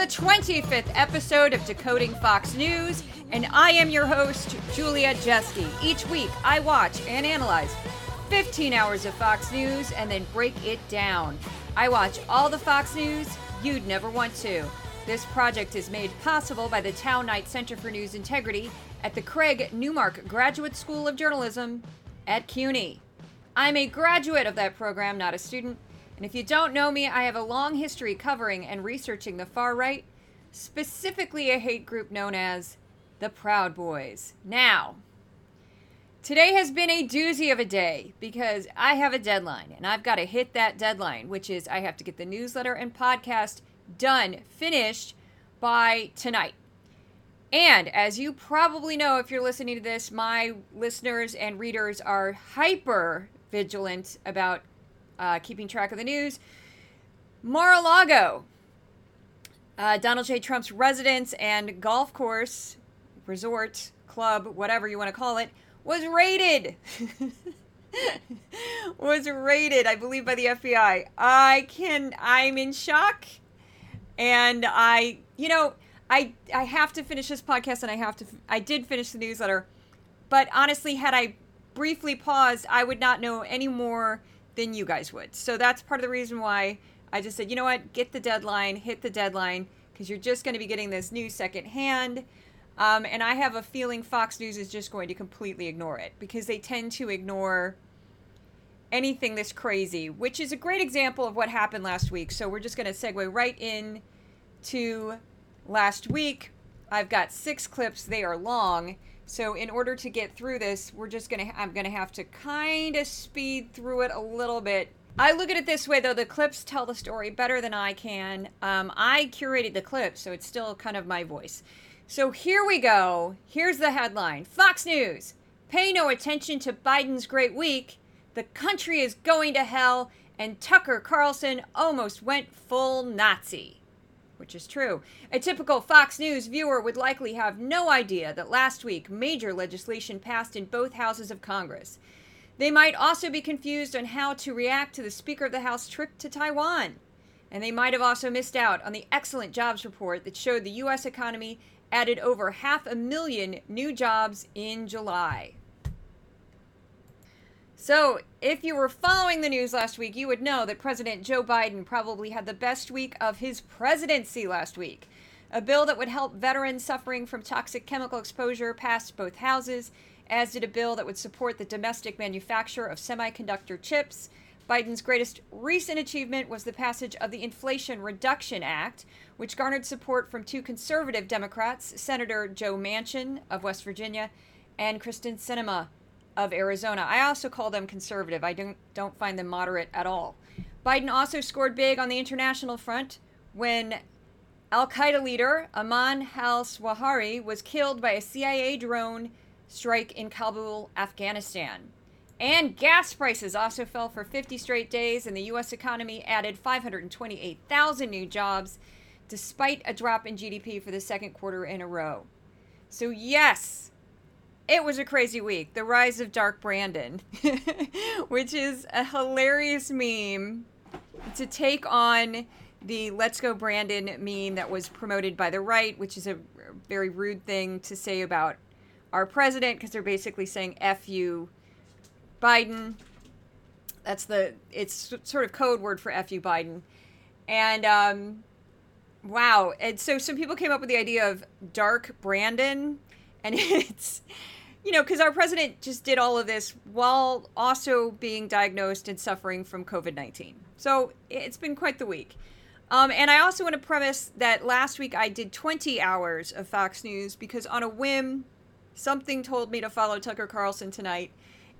the 25th episode of Decoding Fox News, and I am your host, Julia Jeske. Each week, I watch and analyze 15 hours of Fox News and then break it down. I watch all the Fox News you'd never want to. This project is made possible by the Tow-Knight Center for News Integrity at the Craig Newmark Graduate School of Journalism at CUNY. I'm a graduate of that program, not a student. And if you don't know me, I have a long history covering and researching the far right, specifically a hate group known as the Proud Boys. Now, today has been a doozy of a day because I have a deadline and I've got to hit that deadline, which is I have to get the newsletter and podcast done, finished by tonight. And as you probably know, if you're listening to this, my listeners and readers are hyper vigilant about uh, keeping track of the news. Mar a Lago, uh, Donald J. Trump's residence and golf course, resort, club, whatever you want to call it, was raided. was raided, I believe, by the FBI. I can, I'm in shock. And I, you know, I, I have to finish this podcast and I have to, I did finish the newsletter. But honestly, had I briefly paused, I would not know any more than you guys would. So that's part of the reason why I just said, you know what, get the deadline, hit the deadline, because you're just going to be getting this news secondhand. Um, and I have a feeling Fox News is just going to completely ignore it because they tend to ignore anything this crazy, which is a great example of what happened last week. So we're just going to segue right in to last week. I've got six clips, they are long. So in order to get through this, we're just gonna I'm gonna have to kind of speed through it a little bit. I look at it this way though: the clips tell the story better than I can. Um, I curated the clips, so it's still kind of my voice. So here we go. Here's the headline: Fox News: Pay no attention to Biden's great week. The country is going to hell, and Tucker Carlson almost went full Nazi which is true. A typical Fox News viewer would likely have no idea that last week major legislation passed in both houses of Congress. They might also be confused on how to react to the Speaker of the House trip to Taiwan. And they might have also missed out on the excellent jobs report that showed the U.S. economy added over half a million new jobs in July. So, if you were following the news last week, you would know that President Joe Biden probably had the best week of his presidency last week. A bill that would help veterans suffering from toxic chemical exposure passed both houses, as did a bill that would support the domestic manufacture of semiconductor chips. Biden's greatest recent achievement was the passage of the Inflation Reduction Act, which garnered support from two conservative Democrats, Senator Joe Manchin of West Virginia and Kyrsten Sinema of Arizona. I also call them conservative. I don't don't find them moderate at all. Biden also scored big on the international front when Al Qaeda leader Ayman al Zawahiri was killed by a CIA drone strike in Kabul, Afghanistan. And gas prices also fell for 50 straight days, and the U.S. economy added 528,000 new jobs despite a drop in GDP for the second quarter in a row. So, yes, it was a crazy week. The rise of Dark Brandon, which is a hilarious meme to take on the Let's Go Brandon meme that was promoted by the right, which is a very rude thing to say about our president because they're basically saying F you, Biden. That's the, it's sort of code word for F you, Biden. And, um, wow. And so some people came up with the idea of Dark Brandon, and it's, you know, because our president just did all of this while also being diagnosed and suffering from COVID 19. So it's been quite the week. Um, and I also want to premise that last week I did 20 hours of Fox News because on a whim, something told me to follow Tucker Carlson tonight.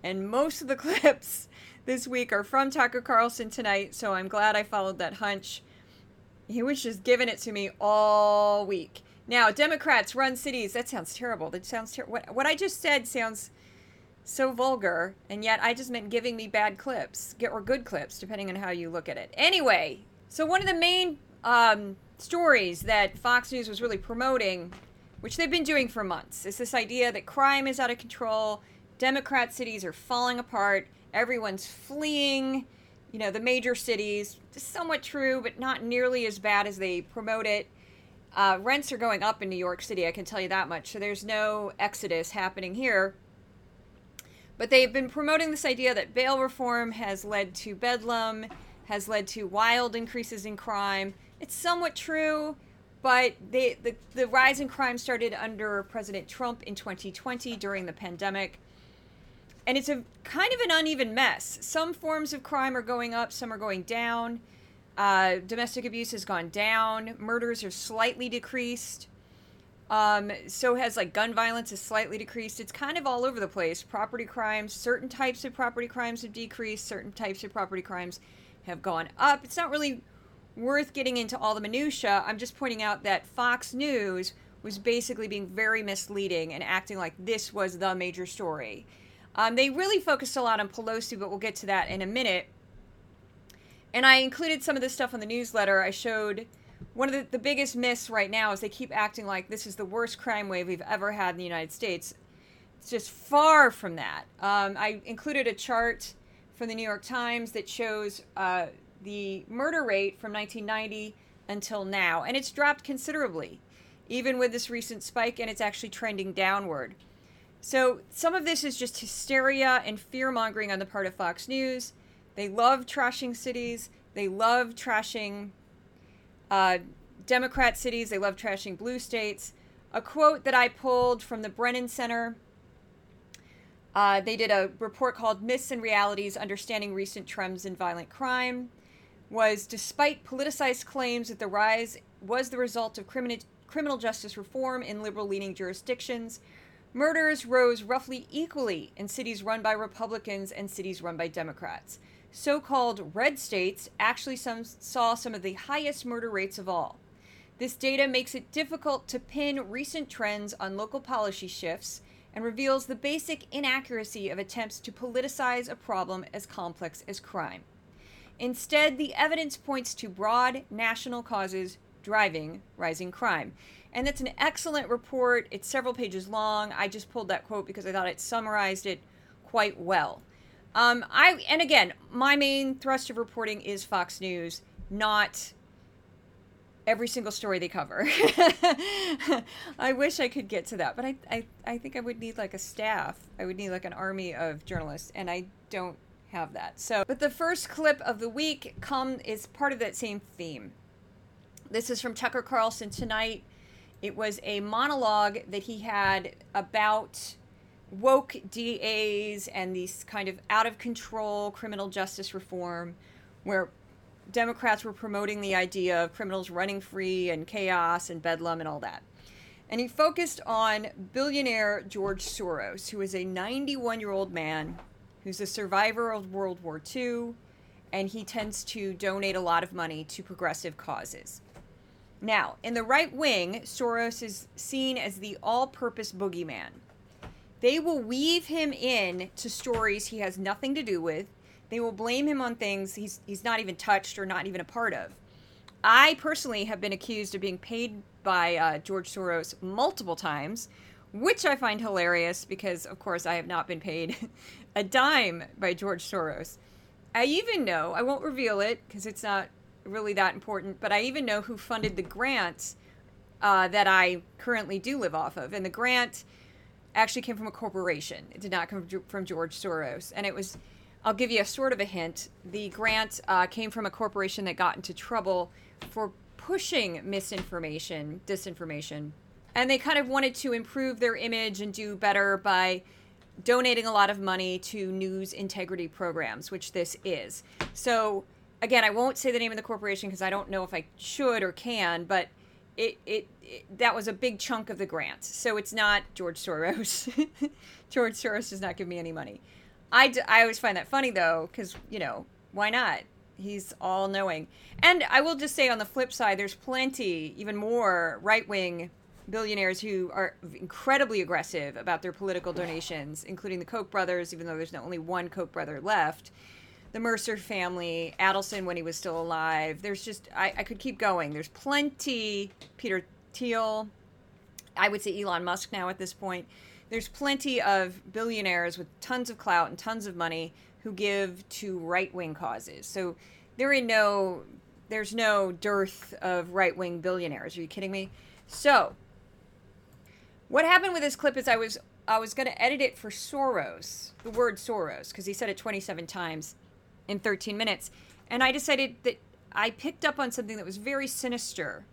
And most of the clips this week are from Tucker Carlson tonight. So I'm glad I followed that hunch. He was just giving it to me all week. Now, Democrats run cities. That sounds terrible. That sounds terrible. What, what I just said sounds so vulgar, and yet I just meant giving me bad clips, get or good clips, depending on how you look at it. Anyway, so one of the main um, stories that Fox News was really promoting, which they've been doing for months, is this idea that crime is out of control, Democrat cities are falling apart, everyone's fleeing, you know, the major cities. Somewhat true, but not nearly as bad as they promote it Uh, rents are going up in New York City, I can tell you that much. So there's no exodus happening here. But they've been promoting this idea that bail reform has led to bedlam, has led to wild increases in crime. It's somewhat true, but they, the, the rise in crime started under President Trump in 2020 during the pandemic. And it's a kind of an uneven mess. Some forms of crime are going up, some are going down. Uh, domestic abuse has gone down. Murders are slightly decreased. Um, so has like gun violence is slightly decreased. It's kind of all over the place. Property crimes, certain types of property crimes have decreased. Certain types of property crimes have gone up. It's not really worth getting into all the minutia. I'm just pointing out that Fox News was basically being very misleading and acting like this was the major story. Um, they really focused a lot on Pelosi, but we'll get to that in a minute. And I included some of this stuff on the newsletter. I showed one of the, the biggest myths right now is they keep acting like this is the worst crime wave we've ever had in the United States. It's just far from that. Um, I included a chart from the New York Times that shows uh, the murder rate from 1990 until now, and it's dropped considerably, even with this recent spike, and it's actually trending downward. So some of this is just hysteria and fear mongering on the part of Fox News. They love trashing cities. They love trashing uh, Democrat cities. They love trashing blue states. A quote that I pulled from the Brennan Center. Uh, they did a report called Myths and Realities Understanding Recent Trends in Violent Crime. Was despite politicized claims that the rise was the result of criminal, criminal justice reform in liberal leaning jurisdictions, Murders rose roughly equally in cities run by Republicans and cities run by Democrats. So called red states actually some, saw some of the highest murder rates of all. This data makes it difficult to pin recent trends on local policy shifts and reveals the basic inaccuracy of attempts to politicize a problem as complex as crime. Instead, the evidence points to broad national causes driving rising crime. And that's an excellent report. It's several pages long. I just pulled that quote because I thought it summarized it quite well. Um, I and again, my main thrust of reporting is Fox News, not every single story they cover. I wish I could get to that, but I, I, I think I would need like a staff. I would need like an army of journalists, and I don't have that. So, but the first clip of the week come is part of that same theme. This is from Tucker Carlson tonight. It was a monologue that he had about woke DAs and these kind of out of control criminal justice reform, where Democrats were promoting the idea of criminals running free and chaos and bedlam and all that. And he focused on billionaire George Soros, who is a 91 year old man who's a survivor of World War II, and he tends to donate a lot of money to progressive causes. Now, in the right wing, Soros is seen as the all purpose boogeyman. They will weave him in to stories he has nothing to do with. They will blame him on things he's, he's not even touched or not even a part of. I personally have been accused of being paid by uh, George Soros multiple times, which I find hilarious because, of course, I have not been paid a dime by George Soros. I even know, I won't reveal it because it's not really that important, but I even know who funded the grant uh, that I currently do live off of. And the grant actually came from a corporation. It did not come from George Soros. And it was, I'll give you a sort of a hint. The grant uh, came from a corporation that got into trouble for pushing misinformation, disinformation. And they kind of wanted to improve their image and do better by donating a lot of money to news integrity programs, which this is. So, again, I won't say the name of the corporation because I don't know if I should or can, but it, it, it, that was a big chunk of the grant. So it's not George Soros. George Soros does not give me any money. I, d- I always find that funny though, because, you know, why not? He's all knowing. And I will just say on the flip side, there's plenty, even more right wing billionaires who are incredibly aggressive about their political donations, including the Koch brothers, even though there's only one Koch brother left the Mercer family, Adelson when he was still alive. There's just I, I could keep going. There's plenty. Peter Thiel, I would say Elon Musk now at this point. There's plenty of billionaires with tons of clout and tons of money who give to right wing causes. So they're in no there's no dearth of right wing billionaires. Are you kidding me? So, what happened with this clip is I was I was going to edit it for Soros, the word Soros, because he said it 27 times in 13 minutes, and I decided that I picked up on something that was very sinister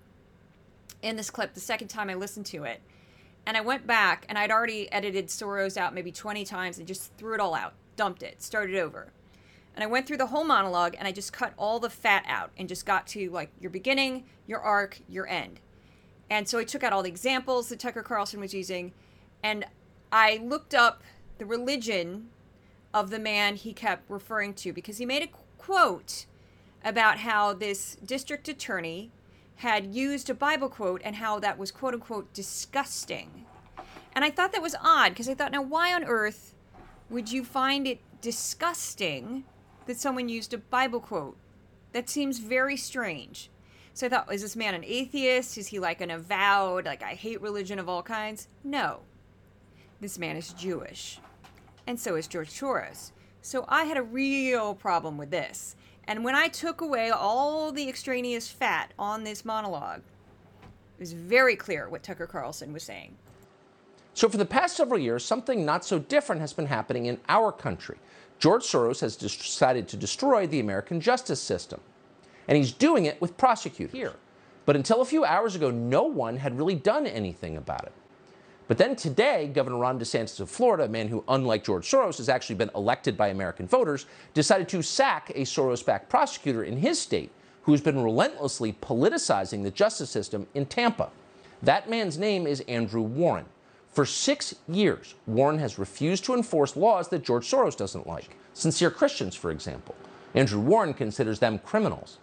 in this clip the second time I listened to it. And I went back and I'd already edited Soros out maybe 20 times and just threw it all out, dumped it, started over. And I went through the whole monologue and I just cut all the fat out and just got to like your beginning, your arc, your end. And so I took out all the examples that Tucker Carlson was using and I looked up the religion of the man he kept referring to because he made a quote about how this district attorney had used a Bible quote and how that was quote unquote disgusting. And I thought that was odd because I thought, now, why on earth would you find it disgusting that someone used a Bible quote? That seems very strange. So I thought, is this man an atheist? Is he like an avowed, like, I hate religion of all kinds? No. This man is Jewish. And so is George Soros. So I had a real problem with this. And when I took away all the extraneous fat on this monologue, it was very clear what Tucker Carlson was saying. So, for the past several years, something not so different has been happening in our country. George Soros has decided to destroy the American justice system. And he's doing it with prosecutors here. But until a few hours ago, no one had really done anything about it. But then today, Governor Ron DeSantis of Florida, a man who, unlike George Soros, has actually been elected by American voters, decided to sack a Soros backed prosecutor in his state who's been relentlessly politicizing the justice system in Tampa. That man's name is Andrew Warren. For six years, Warren has refused to enforce laws that George Soros doesn't like. Sincere Christians, for example. Andrew Warren considers them criminals.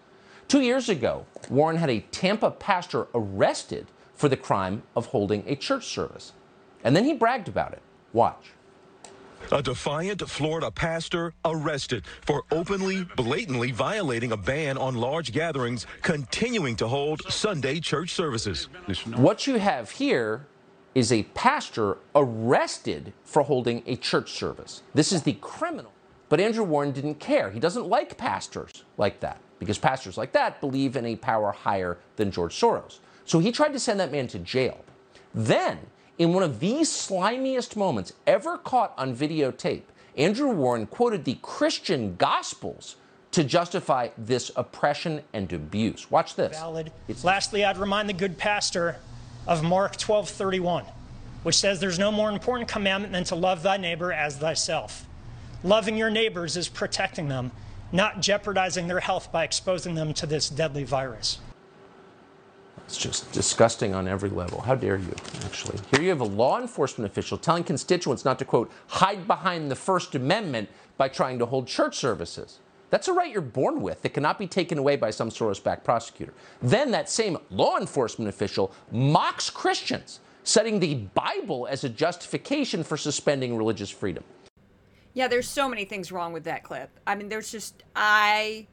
Two years ago, Warren had a Tampa pastor arrested for the crime of holding a church service. And then he bragged about it. Watch. A defiant Florida pastor arrested for openly, blatantly violating a ban on large gatherings, continuing to hold Sunday church services. What you have here is a pastor arrested for holding a church service. This is the criminal. But Andrew Warren didn't care. He doesn't like pastors like that because pastors like that believe in a power higher than George Soros. So he tried to send that man to jail. Then, in one of the slimiest moments ever caught on videotape, Andrew Warren quoted the Christian Gospels to justify this oppression and abuse. Watch this. Valid. It's Lastly, I'd remind the good pastor of Mark 12:31, which says there's no more important commandment than to love thy neighbor as thyself. Loving your neighbors is protecting them, not jeopardizing their health by exposing them to this deadly virus. It's just disgusting on every level. How dare you, actually? Here you have a law enforcement official telling constituents not to, quote, hide behind the First Amendment by trying to hold church services. That's a right you're born with that cannot be taken away by some Soros backed prosecutor. Then that same law enforcement official mocks Christians, setting the Bible as a justification for suspending religious freedom. Yeah, there's so many things wrong with that clip. I mean, there's just, I,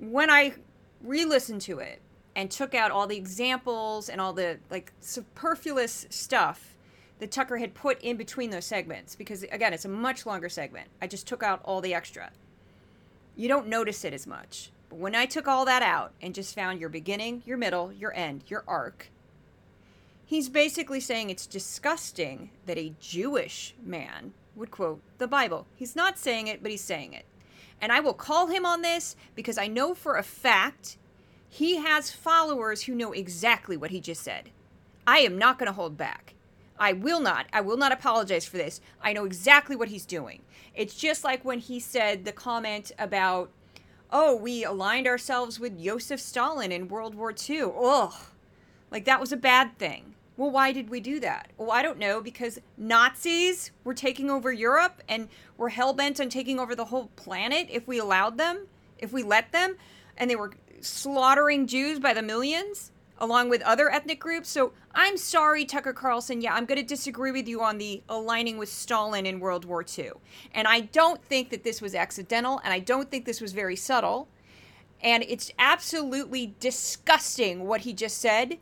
when I re listened to it, and took out all the examples and all the like superfluous stuff that Tucker had put in between those segments because again, it's a much longer segment. I just took out all the extra. You don't notice it as much. But when I took all that out and just found your beginning, your middle, your end, your arc, he's basically saying it's disgusting that a Jewish man would quote the Bible. He's not saying it, but he's saying it. And I will call him on this because I know for a fact he has followers who know exactly what he just said. I am not going to hold back. I will not. I will not apologize for this. I know exactly what he's doing. It's just like when he said the comment about, oh, we aligned ourselves with Joseph Stalin in World War II. Ugh. Like that was a bad thing. Well, why did we do that? Well, I don't know, because Nazis were taking over Europe and were hell bent on taking over the whole planet if we allowed them, if we let them. And they were slaughtering Jews by the millions along with other ethnic groups. So I'm sorry, Tucker Carlson. Yeah, I'm going to disagree with you on the aligning with Stalin in World War II. And I don't think that this was accidental, and I don't think this was very subtle. And it's absolutely disgusting what he just said.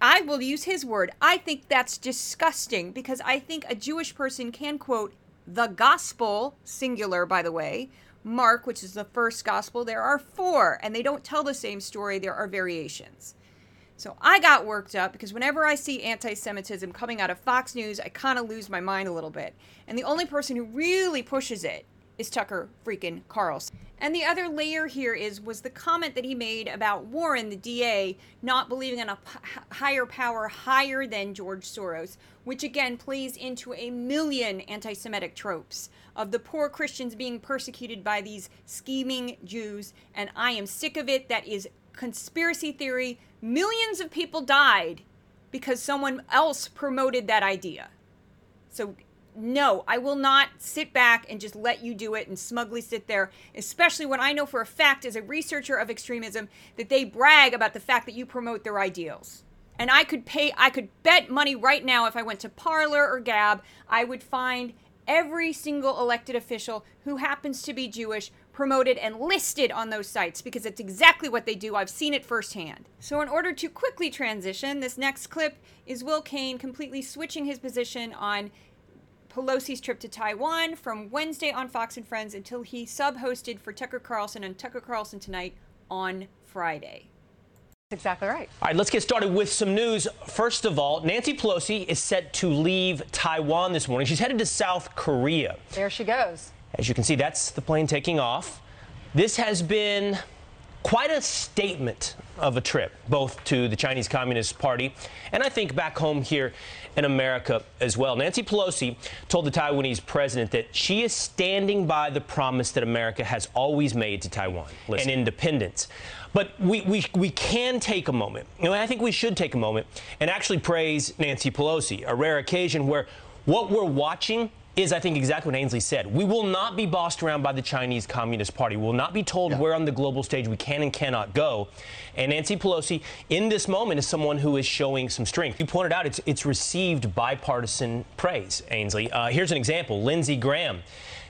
I will use his word. I think that's disgusting because I think a Jewish person can quote the gospel, singular, by the way, Mark, which is the first gospel, there are four, and they don't tell the same story, there are variations. So I got worked up because whenever I see anti Semitism coming out of Fox News, I kind of lose my mind a little bit. And the only person who really pushes it is Tucker freaking Carlson. And the other layer here is was the comment that he made about Warren, the DA, not believing in a p- higher power higher than George Soros, which again plays into a million anti-Semitic tropes of the poor Christians being persecuted by these scheming Jews. And I am sick of it. That is conspiracy theory. Millions of people died because someone else promoted that idea. So no, I will not sit back and just let you do it and smugly sit there, especially when I know for a fact, as a researcher of extremism, that they brag about the fact that you promote their ideals. And I could pay, I could bet money right now if I went to Parler or Gab, I would find every single elected official who happens to be Jewish promoted and listed on those sites because it's exactly what they do. I've seen it firsthand. So, in order to quickly transition, this next clip is Will Cain completely switching his position on Pelosi's trip to Taiwan from Wednesday on Fox and Friends until he sub hosted for Tucker Carlson and Tucker Carlson Tonight on Friday. Exactly right. All right, let's get started with some news. First of all, Nancy Pelosi is set to leave Taiwan this morning. She's headed to South Korea. There she goes. As you can see, that's the plane taking off. This has been quite a statement of a trip, both to the Chinese Communist Party and I think back home here in America as well. Nancy Pelosi told the Taiwanese president that she is standing by the promise that America has always made to Taiwan Listen. and independence. But we, we, we can take a moment, and I think we should take a moment and actually praise Nancy Pelosi, a rare occasion where what we're watching is, I think, exactly what Ainsley said. We will not be bossed around by the Chinese Communist Party. We will not be told yeah. where on the global stage we can and cannot go. And Nancy Pelosi, in this moment, is someone who is showing some strength. You pointed out it's, it's received bipartisan praise, Ainsley. Uh, here's an example Lindsey Graham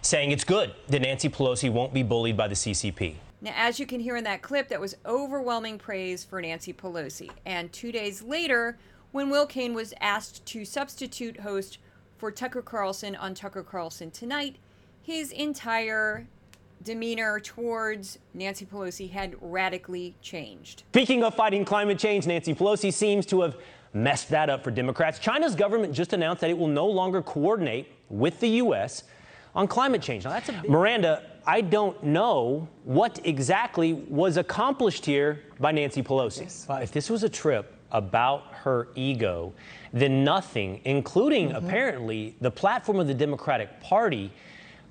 saying it's good that Nancy Pelosi won't be bullied by the CCP. Now, as you can hear in that clip, that was overwhelming praise for Nancy Pelosi. And two days later, when Will Cain was asked to substitute host for Tucker Carlson on Tucker Carlson Tonight, his entire demeanor towards Nancy Pelosi had radically changed. Speaking of fighting climate change, Nancy Pelosi seems to have messed that up for Democrats. China's government just announced that it will no longer coordinate with the U.S. on climate change. Now, that's a big- Miranda, I don't know what exactly was accomplished here by Nancy Pelosi. Yes. If this was a trip about her ego, then nothing, including mm-hmm. apparently the platform of the Democratic Party,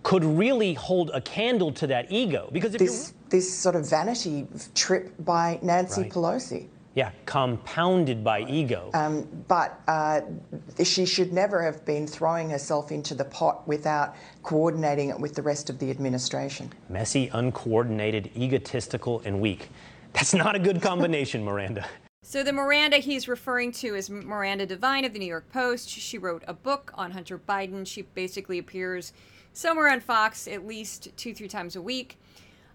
could really hold a candle to that ego. Because this, this sort of vanity trip by Nancy right. Pelosi. Yeah, compounded by ego. Um, but uh, she should never have been throwing herself into the pot without coordinating it with the rest of the administration. Messy, uncoordinated, egotistical, and weak. That's not a good combination, Miranda. So the Miranda he's referring to is Miranda Devine of the New York Post. She wrote a book on Hunter Biden. She basically appears somewhere on Fox at least two, three times a week.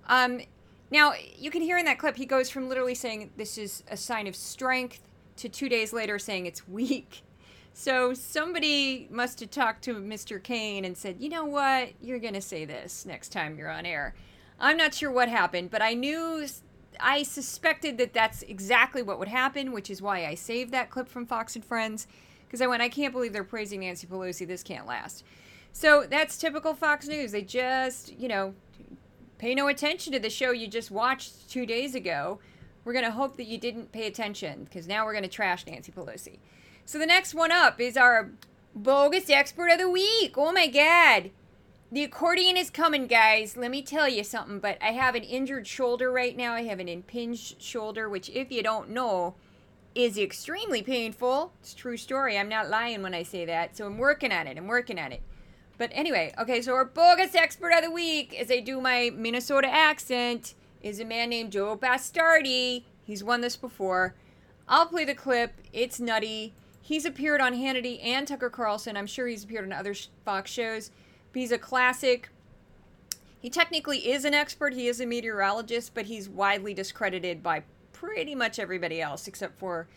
Um, now, you can hear in that clip, he goes from literally saying this is a sign of strength to two days later saying it's weak. So somebody must have talked to Mr. Cain and said, you know what, you're going to say this next time you're on air. I'm not sure what happened, but I knew I suspected that that's exactly what would happen, which is why I saved that clip from Fox and Friends. Because I went, I can't believe they're praising Nancy Pelosi. This can't last. So that's typical Fox News. They just, you know, pay no attention to the show you just watched two days ago. We're going to hope that you didn't pay attention because now we're going to trash Nancy Pelosi. So the next one up is our bogus expert of the week. Oh my God. The accordion is coming, guys. Let me tell you something, but I have an injured shoulder right now. I have an impinged shoulder, which, if you don't know, is extremely painful. It's true story. I'm not lying when I say that. So I'm working on it. I'm working on it. But anyway, okay, so our bogus expert of the week, as I do my Minnesota accent, is a man named Joe Bastardi. He's won this before. I'll play the clip. It's nutty. He's appeared on Hannity and Tucker Carlson. I'm sure he's appeared on other Fox shows. He's a classic. He technically is an expert. He is a meteorologist, but he's widely discredited by pretty much everybody else except for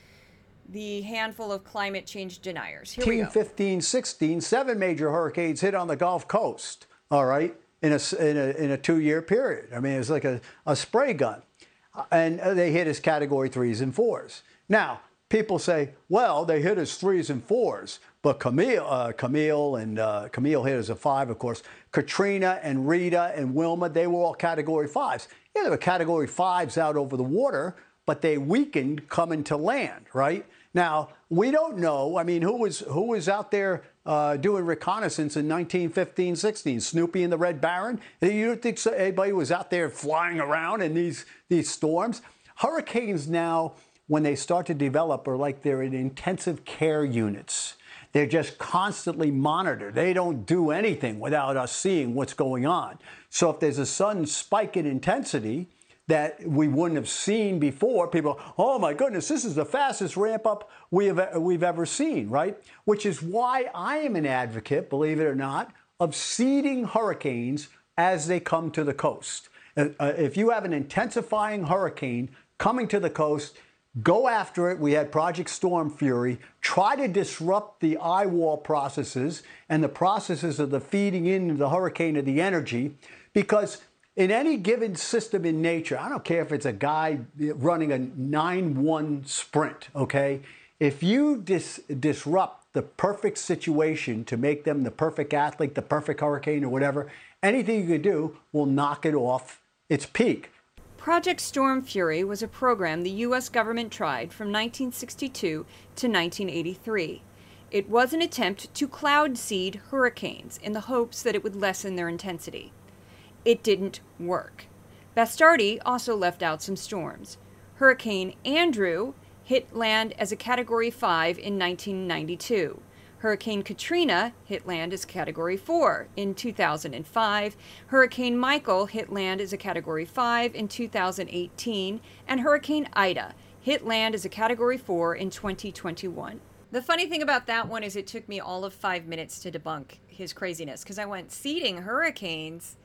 the handful of climate change deniers. Here 15, 15, 16, seven major hurricanes hit on the Gulf Coast. All right. in a, in a, in a two year period. I mean, it was like a, a spray gun. And they hit as category threes and fours. Now, people say, well, they hit as threes and fours. But Camille, uh, Camille and uh, Camille hit as a five, of course. Katrina and Rita and Wilma, they were all category fives. Yeah, they were category fives out over the water, but they weakened coming to land, right? Now, we don't know. I mean, who was who was out there uh, doing reconnaissance in 1915, 16? Snoopy and the Red Baron? You don't think so, anybody was out there flying around in these, these storms? Hurricanes now, when they start to develop, are like they're in intensive care units. They're just constantly monitored. They don't do anything without us seeing what's going on. So if there's a sudden spike in intensity, that we wouldn't have seen before. People, oh my goodness, this is the fastest ramp up we have, we've ever seen, right? Which is why I am an advocate, believe it or not, of seeding hurricanes as they come to the coast. Uh, uh if you have an intensifying hurricane coming to the coast, go after it. We had Project Storm Fury. Try to disrupt the eye wall processes and the processes of the feeding into the hurricane of the energy because in any given system in nature, I don't care if it's a guy running a 9 1 sprint, okay? If you dis- disrupt the perfect situation to make them the perfect athlete, the perfect hurricane, or whatever, anything you could do will knock it off its peak. Project Storm Fury was a program the U.S. government tried from 1962 to 1983. It was an attempt to cloud seed hurricanes in the hopes that it would lessen their intensity it didn't work. Bastardi also left out some storms. Hurricane Andrew hit land as a Category 5 in 1992. Hurricane Katrina hit land as Category 4 in 2005. Hurricane Michael hit land as a Category 5 in 2018. And Hurricane Ida hit land as a Category 4 in 2021. The funny thing about that one is it took me all of five minutes to debunk his craziness because I went seeding hurricanes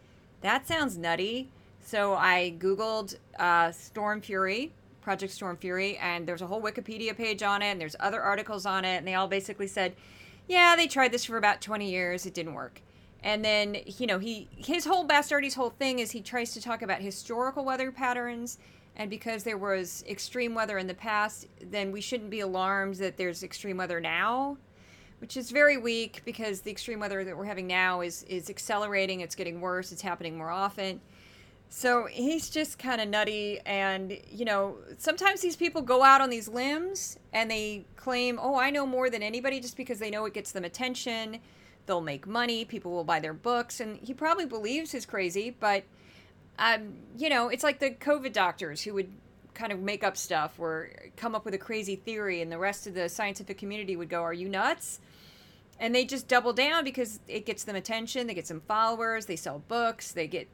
that sounds nutty. So I Googled uh, Storm Fury, Project Storm Fury, and there's a whole Wikipedia page on it, and there's other articles on it, and they all basically said, yeah, they tried this for about 20 years, it didn't work. And then, you know, he his whole Bastardi's whole thing is he tries to talk about historical weather patterns, and because there was extreme weather in the past, then we shouldn't be alarmed that there's extreme weather now which is very weak because the extreme weather that we're having now is is accelerating. It's getting worse. It's happening more often. So he's just kind of nutty, and you know, sometimes these people go out on these limbs and they claim, "Oh, I know more than anybody," just because they know it gets them attention. They'll make money. People will buy their books, and he probably believes he's crazy. But, um, you know, it's like the COVID doctors who would kind of make up stuff or come up with a crazy theory, and the rest of the scientific community would go, "Are you nuts?" and they just double down because it gets them attention they get some followers they sell books they get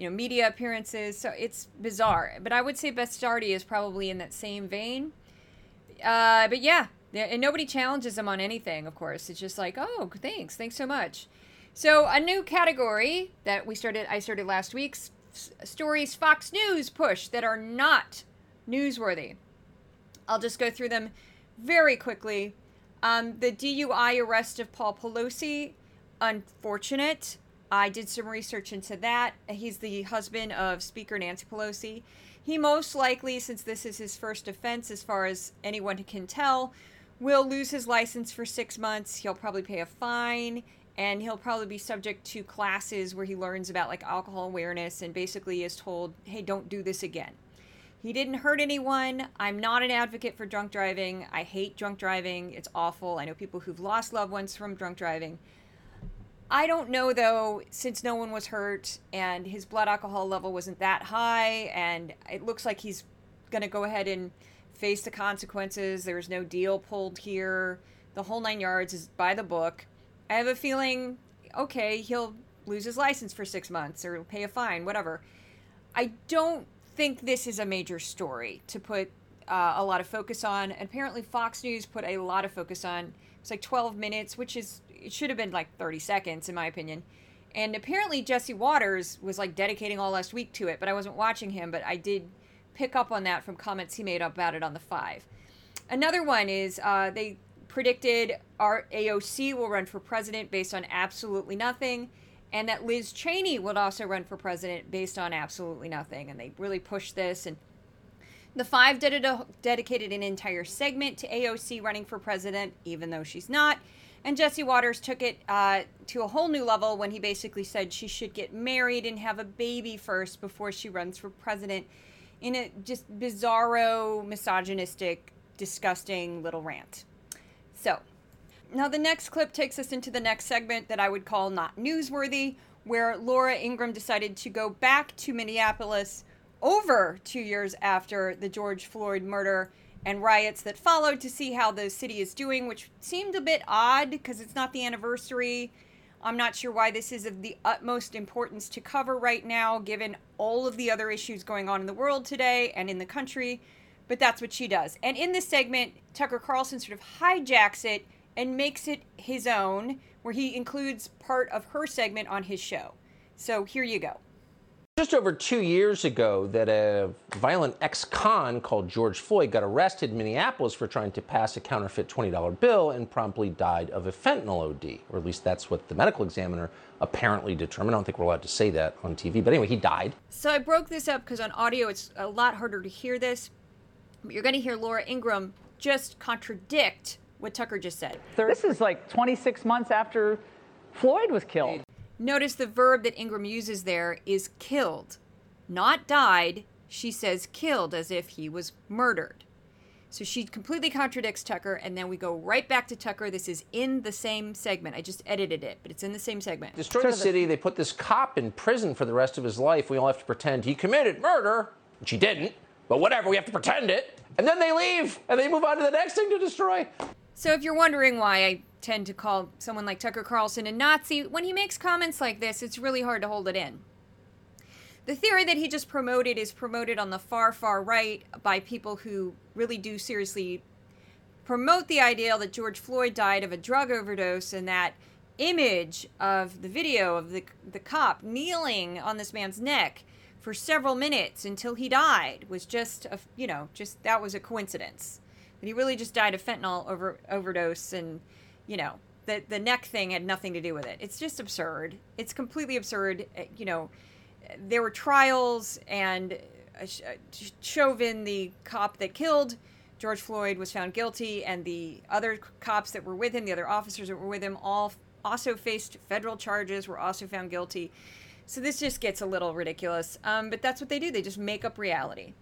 you know media appearances. So it's bizarre. But i would say Bastardi is probably in that same vein. Uh, but yeah and nobody challenges them on anything of course. It's just like oh thanks thanks so much. So a new category that we started i started last week stories fox news push that are not newsworthy i'll just go through them very quickly um, the DUI arrest of Paul Pelosi, unfortunate. I did some research into that. He's the husband of Speaker Nancy Pelosi. He most likely, since this is his first offense, as far as anyone can tell, will lose his license for six months. He'll probably pay a fine, and he'll probably be subject to classes where he learns about like alcohol awareness and basically is told, hey, don't do this again. He didn't hurt anyone. I'm not an advocate for drunk driving. I hate drunk driving. It's awful. I know people who've lost loved ones from drunk driving. I don't know though, since no one was hurt and his blood alcohol level wasn't that high, and it looks like he's going to go ahead and face the consequences. There's no deal pulled here. The whole nine yards is by the book. I have a feeling, okay, he'll lose his license for six months or pay a fine, whatever. I don't think this is a major story to put uh, a lot of focus on. And apparently, Fox News put a lot of focus on. It's like 12 minutes, which is it should have been like 30 seconds in my opinion. And apparently, Jesse Watters was like dedicating all last week to it, but I wasn't watching him. But I did pick up on that from comments he made about it on the five. Another one is uh, they predicted our AOC will run for president based on absolutely nothing. And that Liz Cheney would also run for president based on absolutely nothing. And they really pushed this. And the Five ded- dedicated an entire segment to AOC running for president, even though she's not. And Jesse Watters took it uh, to a whole new level when he basically said she should get married and have a baby first before she runs for president in a just bizarro, misogynistic, disgusting little rant. So, now the next clip takes us into the next segment that I would call not newsworthy, where Laura Ingraham decided to go back to Minneapolis over two years after the George Floyd murder and riots that followed to see how the city is doing, which seemed a bit odd because it's not the anniversary. I'm not sure why this is of the utmost importance to cover right now, given all of the other issues going on in the world today and in the country. But that's what she does. And in this segment, Tucker Carlson sort of hijacks it and makes it his own, where he includes part of her segment on his show. So here you go just over two years ago that a violent ex-con called George Floyd got arrested in Minneapolis for trying to pass a counterfeit $20 bill and promptly died of a fentanyl OD, or at least that's what the medical examiner apparently determined. I don't think we're allowed to say that on TV, but anyway, he died. So I broke this up because on audio it's a lot harder to hear this. But you're going to hear Laura Ingraham just contradict what Tucker just said. This is like 26 months after Floyd was killed. Notice the verb that Ingraham uses there is killed, not died. She says killed as if he was murdered. So she completely contradicts Tucker, and then we go right back to Tucker. This is in the same segment. I just edited it, but it's in the same segment. Destroy the city. They put this cop in prison for the rest of his life. We all have to pretend he committed murder, which he didn't, but whatever, we have to pretend it. And then they leave, and they move on to the next thing to destroy. So if you're wondering why I tend to call someone like Tucker Carlson a Nazi, when he makes comments like this, it's really hard to hold it in. The theory that he just promoted is promoted on the far, far right by people who really do seriously promote the idea that George Floyd died of a drug overdose and that image of the video of the, the cop kneeling on this man's neck for several minutes until he died was just a, you know, just that was a coincidence that he really just died of fentanyl over overdose and you know the the neck thing had nothing to do with it. It's just absurd. It's completely absurd. Uh, you know there were trials and uh, uh, chauvin the cop that killed george floyd was found guilty. And the other cops that were with him the other officers that were with him all also faced federal charges were also found guilty. So this just gets a little ridiculous. Um, but that's what they do. They just make up reality.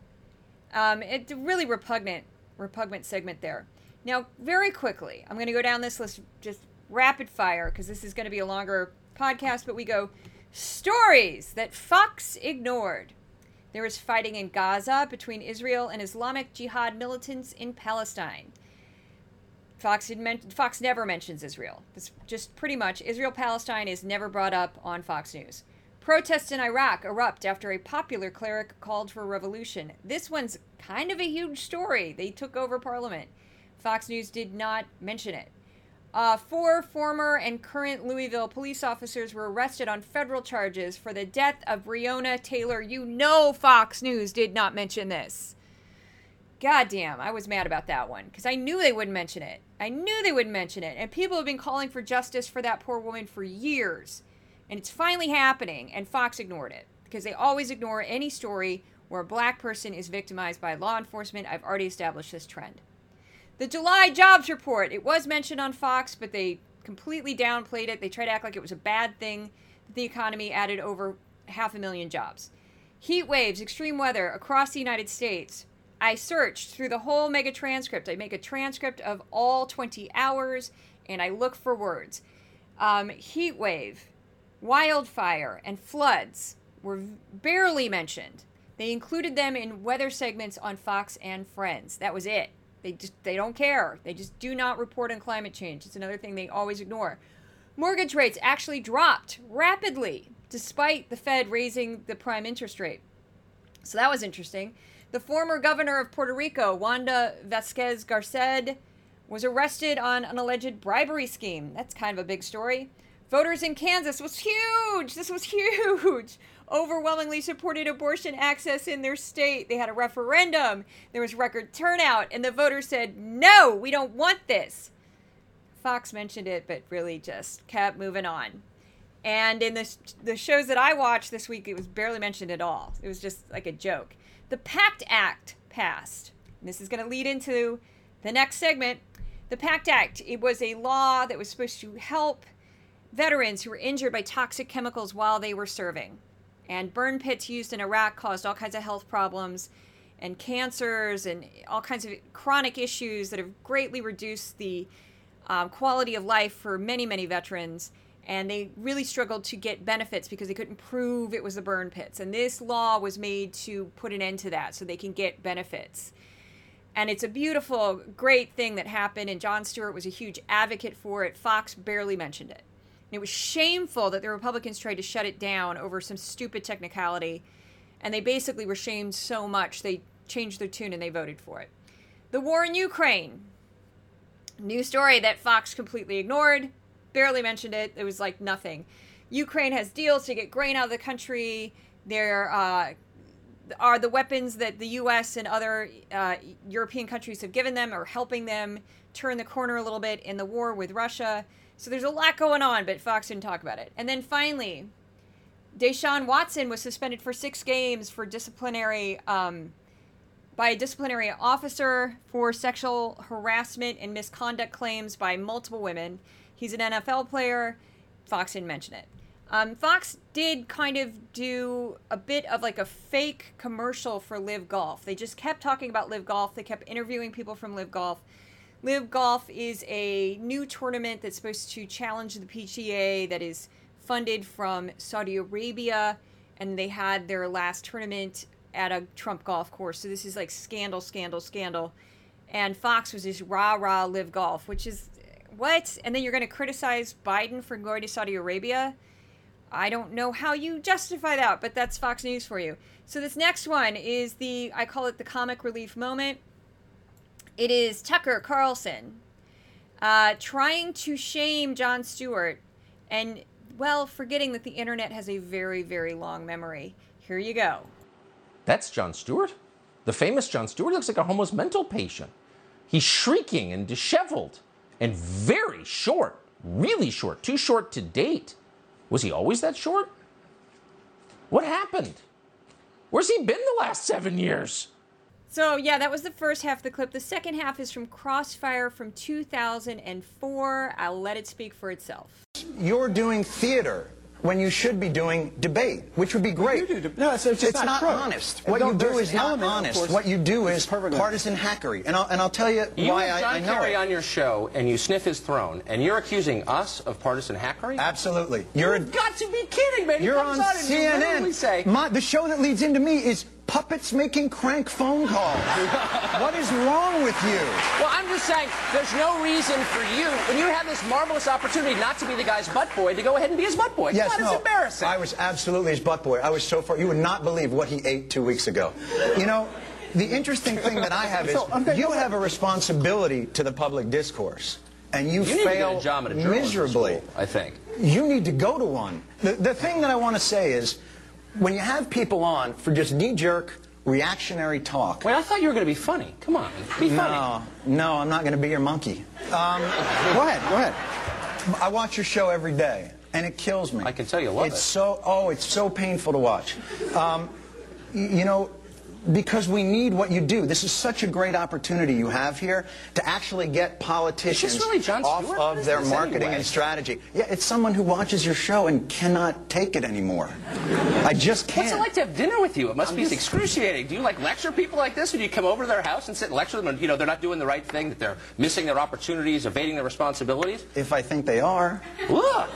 Um, it's really repugnant repugnant segment there. Now, very quickly, I'm going to go down this list just rapid fire because this is going to be a longer podcast, but we go stories that Fox ignored. There was fighting in Gaza between Israel and Islamic Jihad militants in Palestine. Fox, men- Fox never mentions Israel. It's just pretty much Israel Palestine is never brought up on Fox News. Protests in Iraq erupt after a popular cleric called for revolution. This one's kind of a huge story. They took over parliament. Fox News did not mention it. Uh, four former and current Louisville police officers were arrested on federal charges for the death of Breonna Taylor. You know, Fox News did not mention this. God damn, I was mad about that one because I knew they wouldn't mention it. I knew they wouldn't mention it. And people have been calling for justice for that poor woman for years. And it's finally happening, and Fox ignored it because they always ignore any story where a black person is victimized by law enforcement. I've already established this trend. The July jobs report, it was mentioned on Fox, but they completely downplayed it. They tried to act like it was a bad thing that the economy added over half a million jobs. Heat waves, extreme weather across the United States. I searched through the whole mega transcript. I make a transcript of all 20 hours and I look for words. Um, heat wave, wildfire, and floods were barely mentioned. They included them in weather segments on Fox and Friends. That was it. They just they don't care. They just do not report on climate change. It's another thing they always ignore. Mortgage rates actually dropped rapidly despite the Fed raising the prime interest rate. So that was interesting. The former governor of Puerto Rico, Wanda Vasquez Garced, was arrested on an alleged bribery scheme. That's kind of a big story. Voters in Kansas was huge. This was huge. Overwhelmingly supported abortion access in their state. They had a referendum. There was record turnout, and the voters said, no, we don't want this. Fox mentioned it, but really just kept moving on. And in the, the shows that I watched this week, it was barely mentioned at all. It was just like a joke. The PACT Act passed. And this is going to lead into the next segment. The PACT Act, it was a law that was supposed to help veterans who were injured by toxic chemicals while they were serving. And burn pits used in Iraq caused all kinds of health problems and cancers and all kinds of chronic issues that have greatly reduced the um, quality of life for many, many veterans. And they really struggled to get benefits because they couldn't prove it was the burn pits. And this law was made to put an end to that so they can get benefits. And it's a beautiful, great thing that happened. And Jon Stewart was a huge advocate for it. Fox barely mentioned it. And it was shameful that the Republicans tried to shut it down over some stupid technicality. And they basically were shamed so much they changed their tune and they voted for it. The war in Ukraine. New story that Fox completely ignored, barely mentioned it. It was like nothing. Ukraine has deals to get grain out of the country. There uh, are the weapons that the U.S. and other uh, European countries have given them are helping them turn the corner a little bit in the war with Russia. So there's a lot going on, but Fox didn't talk about it. And then finally, Deshaun Watson was suspended for six games for disciplinary um, by a disciplinary officer for sexual harassment and misconduct claims by multiple women. He's an NFL player. Fox didn't mention it. Um, Fox did kind of do a bit of like a fake commercial for LIV Golf. They just kept talking about LIV Golf. They kept interviewing people from LIV Golf. LIV Golf is a new tournament that's supposed to challenge the PGA that is funded from Saudi Arabia, and they had their last tournament at a Trump golf course. So this is like scandal, scandal, scandal. And Fox was just rah rah LIV Golf, which is what? And then you're going to criticize Biden for going to Saudi Arabia? I don't know how you justify that, but that's Fox News for you. So this next one is the I call it the comic relief moment. It is Tucker Carlson uh, trying to shame Jon Stewart and, well, forgetting that the internet has a very, very long memory. Here you go. That's Jon Stewart? The famous Jon Stewart looks like a homeless mental patient. He's shrieking and disheveled and very short, really short, too short to date. Was he always that short? What happened? Where's he been the last seven years? So, yeah, that was the first half of the clip. The second half is from Crossfire from 2004. I'll let it speak for itself. You're doing theater when you should be doing debate, which would be great. No, it's, it's, it's not, not honest. What you do is an not element, of honest. course, What you do is partisan hackery. And I'll, and I'll tell you, You why have John I, I know Kerry it. on your show and you sniff his throne, and you're accusing us of partisan hackery? Absolutely. You're You've got to be kidding, man. You're comes on out and you literally CNN. say, My, the show that leads into me is puppets making crank phone calls. what is wrong with you? Well, I'm just saying, there's no reason for you, when you have this marvelous opportunity not to be the guy's butt boy, to go ahead and be his butt boy. Yes, on, no. it's embarrassing. I was absolutely his butt boy. I was so far. You would not believe what he ate two weeks ago. You know, the interesting thing that I have is So, I'm you have a responsibility to the public discourse, and you, you fail get a job at a journalism miserably. school, I think. You need to go to one. The, the thing that I want to say is, when you have people on for just knee-jerk reactionary talk. Wait, I thought you were going to be funny. Come on, be funny. No, no, I'm not going to be your monkey. Um, go ahead, go ahead. I watch your show every day, and it kills me. I can tell you love it's it. so oh, it's so painful to watch. Um, you know, because we need what you do. This is such a great opportunity you have here to actually get politicians really off of their marketing anyway? and strategy. Yeah, it's someone who watches your show and cannot take it anymore. I just can't. What's it like to have dinner with you? It must be excruciating. Do you like lecture people like this, or do you come over to their house and sit and lecture them? And you know they're not doing the right thing, that they're missing their opportunities, evading their responsibilities. if I think they are. Look,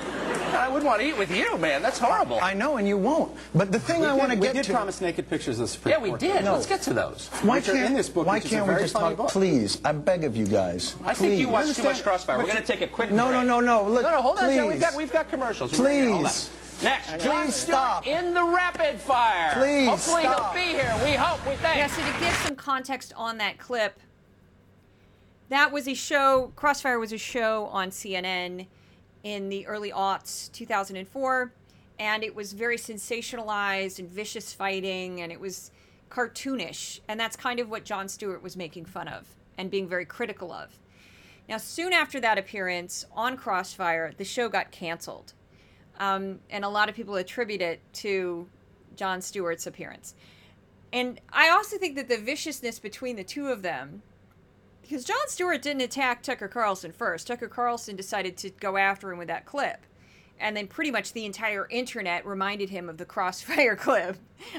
I wouldn't want to eat with you, man. That's horrible. I know, and you won't. But the thing I want to get to... We did promise naked pictures of the Supreme yeah, we Court. did. No. Let's get to those. Why which can't, in this book, why which is a can't we just talk? book. Please, I beg of you guys. I think you please. watch too much Crossfire. We're going to take a quick No, break. no, no, no. Look, no, no. Hold please. Joe. We've got we've got commercials. We're ready. Hold on. Please. Next, Please Jon Stewart stop. in the rapid fire. Please Hopefully stop. he'll be here. We hope. We think. Yeah, so to give some context on that clip, that was a show, Crossfire was a show on CNN in the early aughts, 2004, and it was very sensationalized and vicious fighting, and it was cartoonish. And that's kind of what Jon Stewart was making fun of and being very critical of. Now, soon after that appearance on Crossfire, the show got canceled. Um, and a lot of people attribute it to Jon Stewart's appearance. And I also think that the viciousness between the two of them, because Jon Stewart didn't attack Tucker Carlson first. Tucker Carlson decided to go after him with that clip. And then pretty much the entire internet reminded him of the crossfire clip.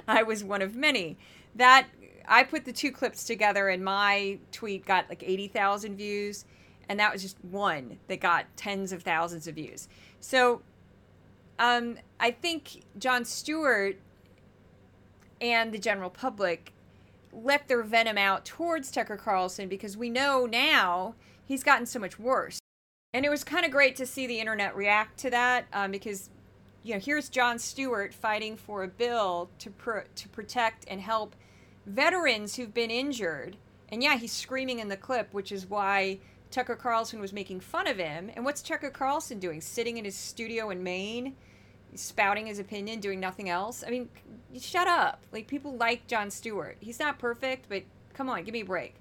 I was one of many. That I put the two clips together and my tweet got like 80,000 views and that was just one that got tens of thousands of views. So um, I think Jon Stewart and the general public let their venom out towards Tucker Carlson because we know now he's gotten so much worse. And it was kind of great to see the internet react to that um, because, you know, here's Jon Stewart fighting for a bill to pr- to protect and help veterans who've been injured. And yeah, he's screaming in the clip, which is why Tucker Carlson was making fun of him. And what's Tucker Carlson doing? Sitting in his studio in Maine, spouting his opinion, doing nothing else? I mean, shut up. Like, people like Jon Stewart. He's not perfect, but come on, give me a break.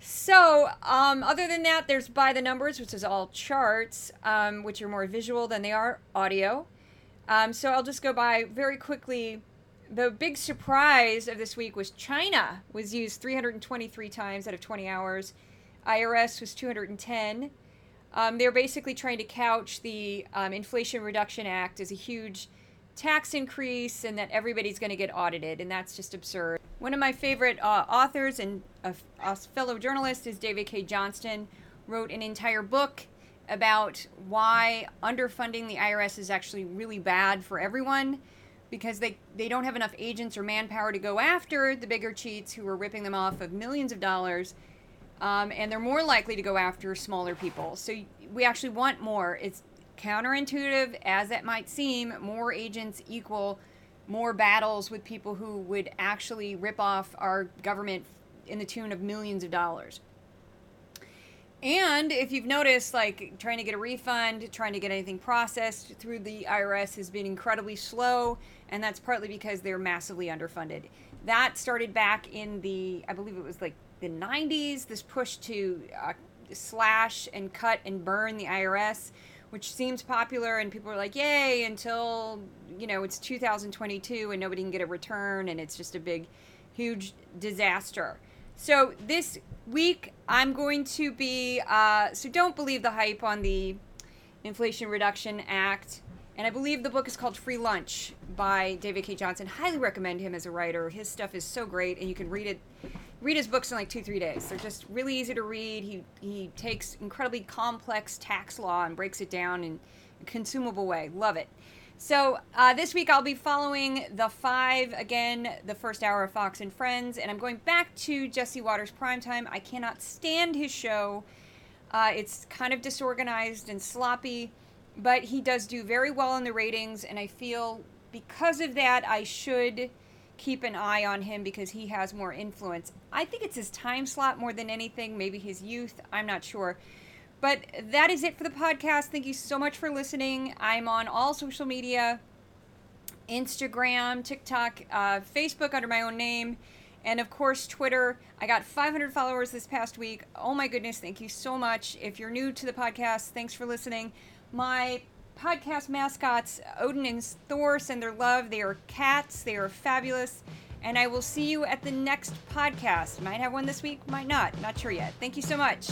So, um, other than that, there's by the numbers, which is all charts, um, which are more visual than they are audio. Um, so I'll just go by very quickly. The big surprise of this week was China was used 323 times out of 20 hours. IRS was 210. Um, they're basically trying to couch the um, Inflation Reduction Act as a huge tax increase and that everybody's going to get audited, and that's just absurd. One of my favorite uh, authors and a, a fellow journalist is David Cay Johnston, wrote an entire book about why underfunding the IRS is actually really bad for everyone because they, they don't have enough agents or manpower to go after the bigger cheats who are ripping them off of millions of dollars um, and they're more likely to go after smaller people. So we actually want more. It's counterintuitive as it might seem. More agents equal more battles with people who would actually rip off our government in the tune of millions of dollars. And if you've noticed, like trying to get a refund, trying to get anything processed through the IRS has been incredibly slow, and that's partly because they're massively underfunded. That started back in the, I believe it was like the 90s, this push to uh, slash and cut and burn the IRS, which seems popular, and people are like, yay, until, you know, it's 2022 and nobody can get a return, and it's just a big, huge disaster. So this week, I'm going to be, uh, so don't believe the hype on the Inflation Reduction Act. And I believe the book is called Free Lunch by David Cay Johnston. Highly recommend him as a writer. His stuff is so great, and you can read it read his books in like two three days they're just really easy to read he he takes incredibly complex tax law and breaks it down in a consumable way love it so uh, this week i'll be following the five again the first hour of fox and friends and i'm going back to jesse watters primetime i cannot stand his show uh, it's kind of disorganized and sloppy but he does do very well in the ratings and i feel because of that i should keep an eye on him because he has more influence. I think it's his time slot more than anything, maybe his youth. I'm not sure. But that is it for the podcast. Thank you so much for listening. I'm on all social media Instagram, TikTok, uh, Facebook under my own name, and of course, Twitter. I got 500 followers this past week. Oh my goodness, thank you so much. If you're new to the podcast, thanks for listening. My podcast mascots, Odin and Thor, send their love. They are cats, they are fabulous. And I will see you at the next podcast. Might have one this week, might not. Not sure yet. Thank you so much.